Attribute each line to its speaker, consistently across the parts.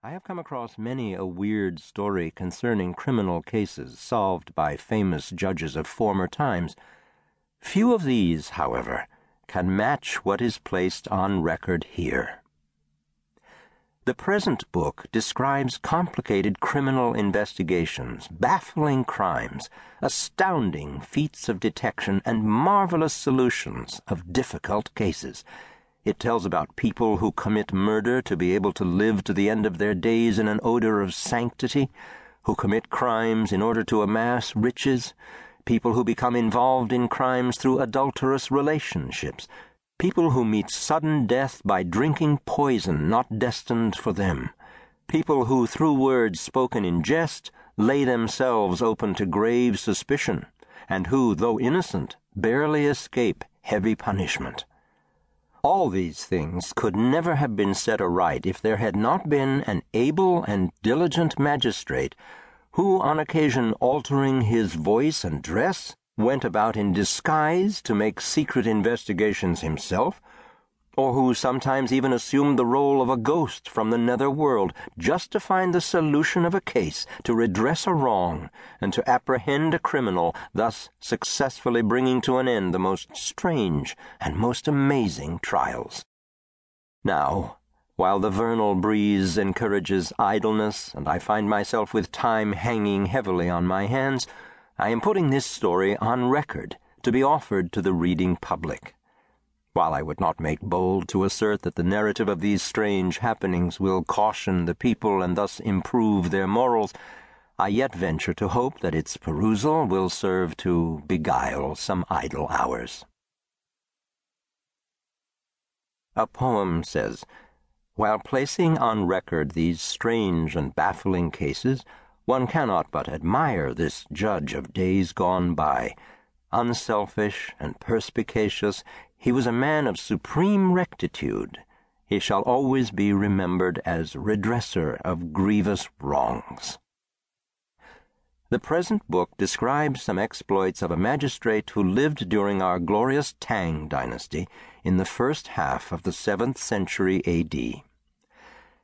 Speaker 1: I have come across many a weird story concerning criminal cases solved by famous judges of former times. Few of these, however, can match what is placed on record here. The present book describes complicated criminal investigations, baffling crimes, astounding feats of detection, and marvelous solutions of difficult cases. It tells about people who commit murder to be able to live to the end of their days in an odor of sanctity, who commit crimes in order to amass riches, people who become involved in crimes through adulterous relationships, people who meet sudden death by drinking poison not destined for them, people who, through words spoken in jest, lay themselves open to grave suspicion, and who, though innocent, barely escape heavy punishment. All these things could never have been set aright if there had not been an able and diligent magistrate who, on occasion altering his voice and dress, went about in disguise to make secret investigations himself or who sometimes even assumed the role of a ghost from the nether world just to find the solution of a case, to redress a wrong, and to apprehend a criminal, thus successfully bringing to an end the most strange and most amazing trials. Now, while the vernal breeze encourages idleness, and I find myself with time hanging heavily on my hands, I am putting this story on record to be offered to the reading public. While I would not make bold to assert that the narrative of these strange happenings will caution the people and thus improve their morals, I yet venture to hope that its perusal will serve to beguile some idle hours. A poem says, While placing on record these strange and baffling cases, one cannot but admire this judge of days gone by. Unselfish and perspicacious, he was a man of supreme rectitude. He shall always be remembered as redresser of grievous wrongs. The present book describes some exploits of a magistrate who lived during our glorious Tang dynasty in the first half of the seventh century A.D.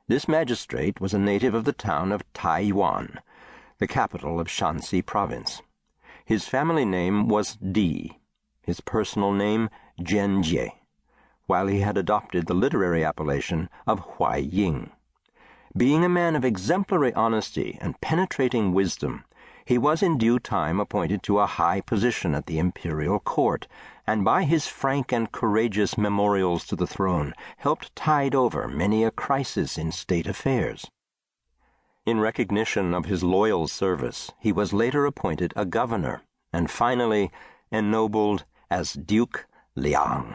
Speaker 1: This magistrate was a native of the town of Taiyuan, the capital of Shanxi province. His family name was Dee, his personal name Jian Jie, while he had adopted the literary appellation of Huai Ying. Being a man of exemplary honesty and penetrating wisdom, he was in due time appointed to a high position at the imperial court, and by his frank and courageous memorials to the throne helped tide over many a crisis in state affairs. In recognition of his loyal service, he was later appointed a governor, and finally ennobled as Duke Liang.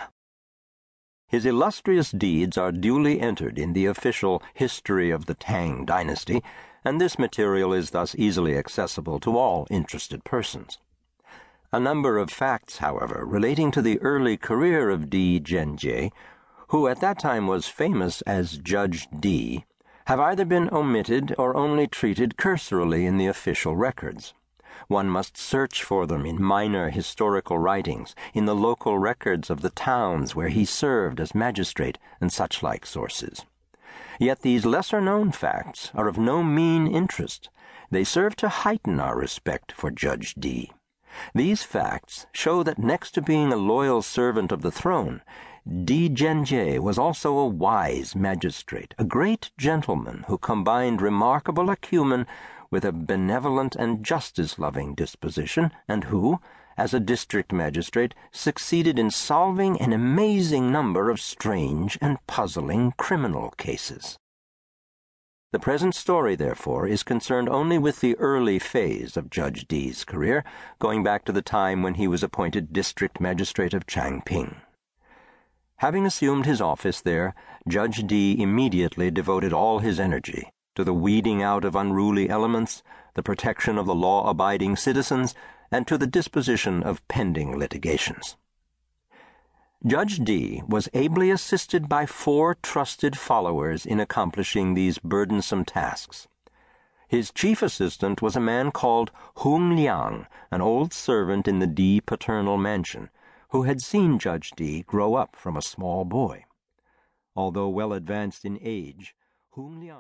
Speaker 1: His illustrious deeds are duly entered in the official History of the Tang Dynasty, and this material is thus easily accessible to all interested persons. A number of facts, however, relating to the early career of Dee Zhenjie, who at that time was famous as Judge Dee, have either been omitted or only treated cursorily in the official records. One must search for them in minor historical writings, in the local records of the towns where he served as magistrate, and such like sources. Yet these lesser known facts are of no mean interest. They serve to heighten our respect for Judge Dee. These facts show that next to being a loyal servant of the throne, Dee Zhenjie was also a wise magistrate, a great gentleman who combined remarkable acumen with a benevolent and justice loving disposition, and who, as a district magistrate, succeeded in solving an amazing number of strange and puzzling criminal cases. The present story, therefore, is concerned only with the early phase of Judge Dee's career, going back to the time when he was appointed district magistrate of Changping. Having assumed his office there, Judge Dee immediately devoted all his energy to the weeding out of unruly elements, the protection of the law abiding citizens, and to the disposition of pending litigations. Judge Dee was ably assisted by four trusted followers in accomplishing these burdensome tasks. His chief assistant was a man called Hung Liang, an old servant in the Dee paternal mansion, who had seen Judge Dee grow up from a small boy. Although well advanced in age, Hung Liang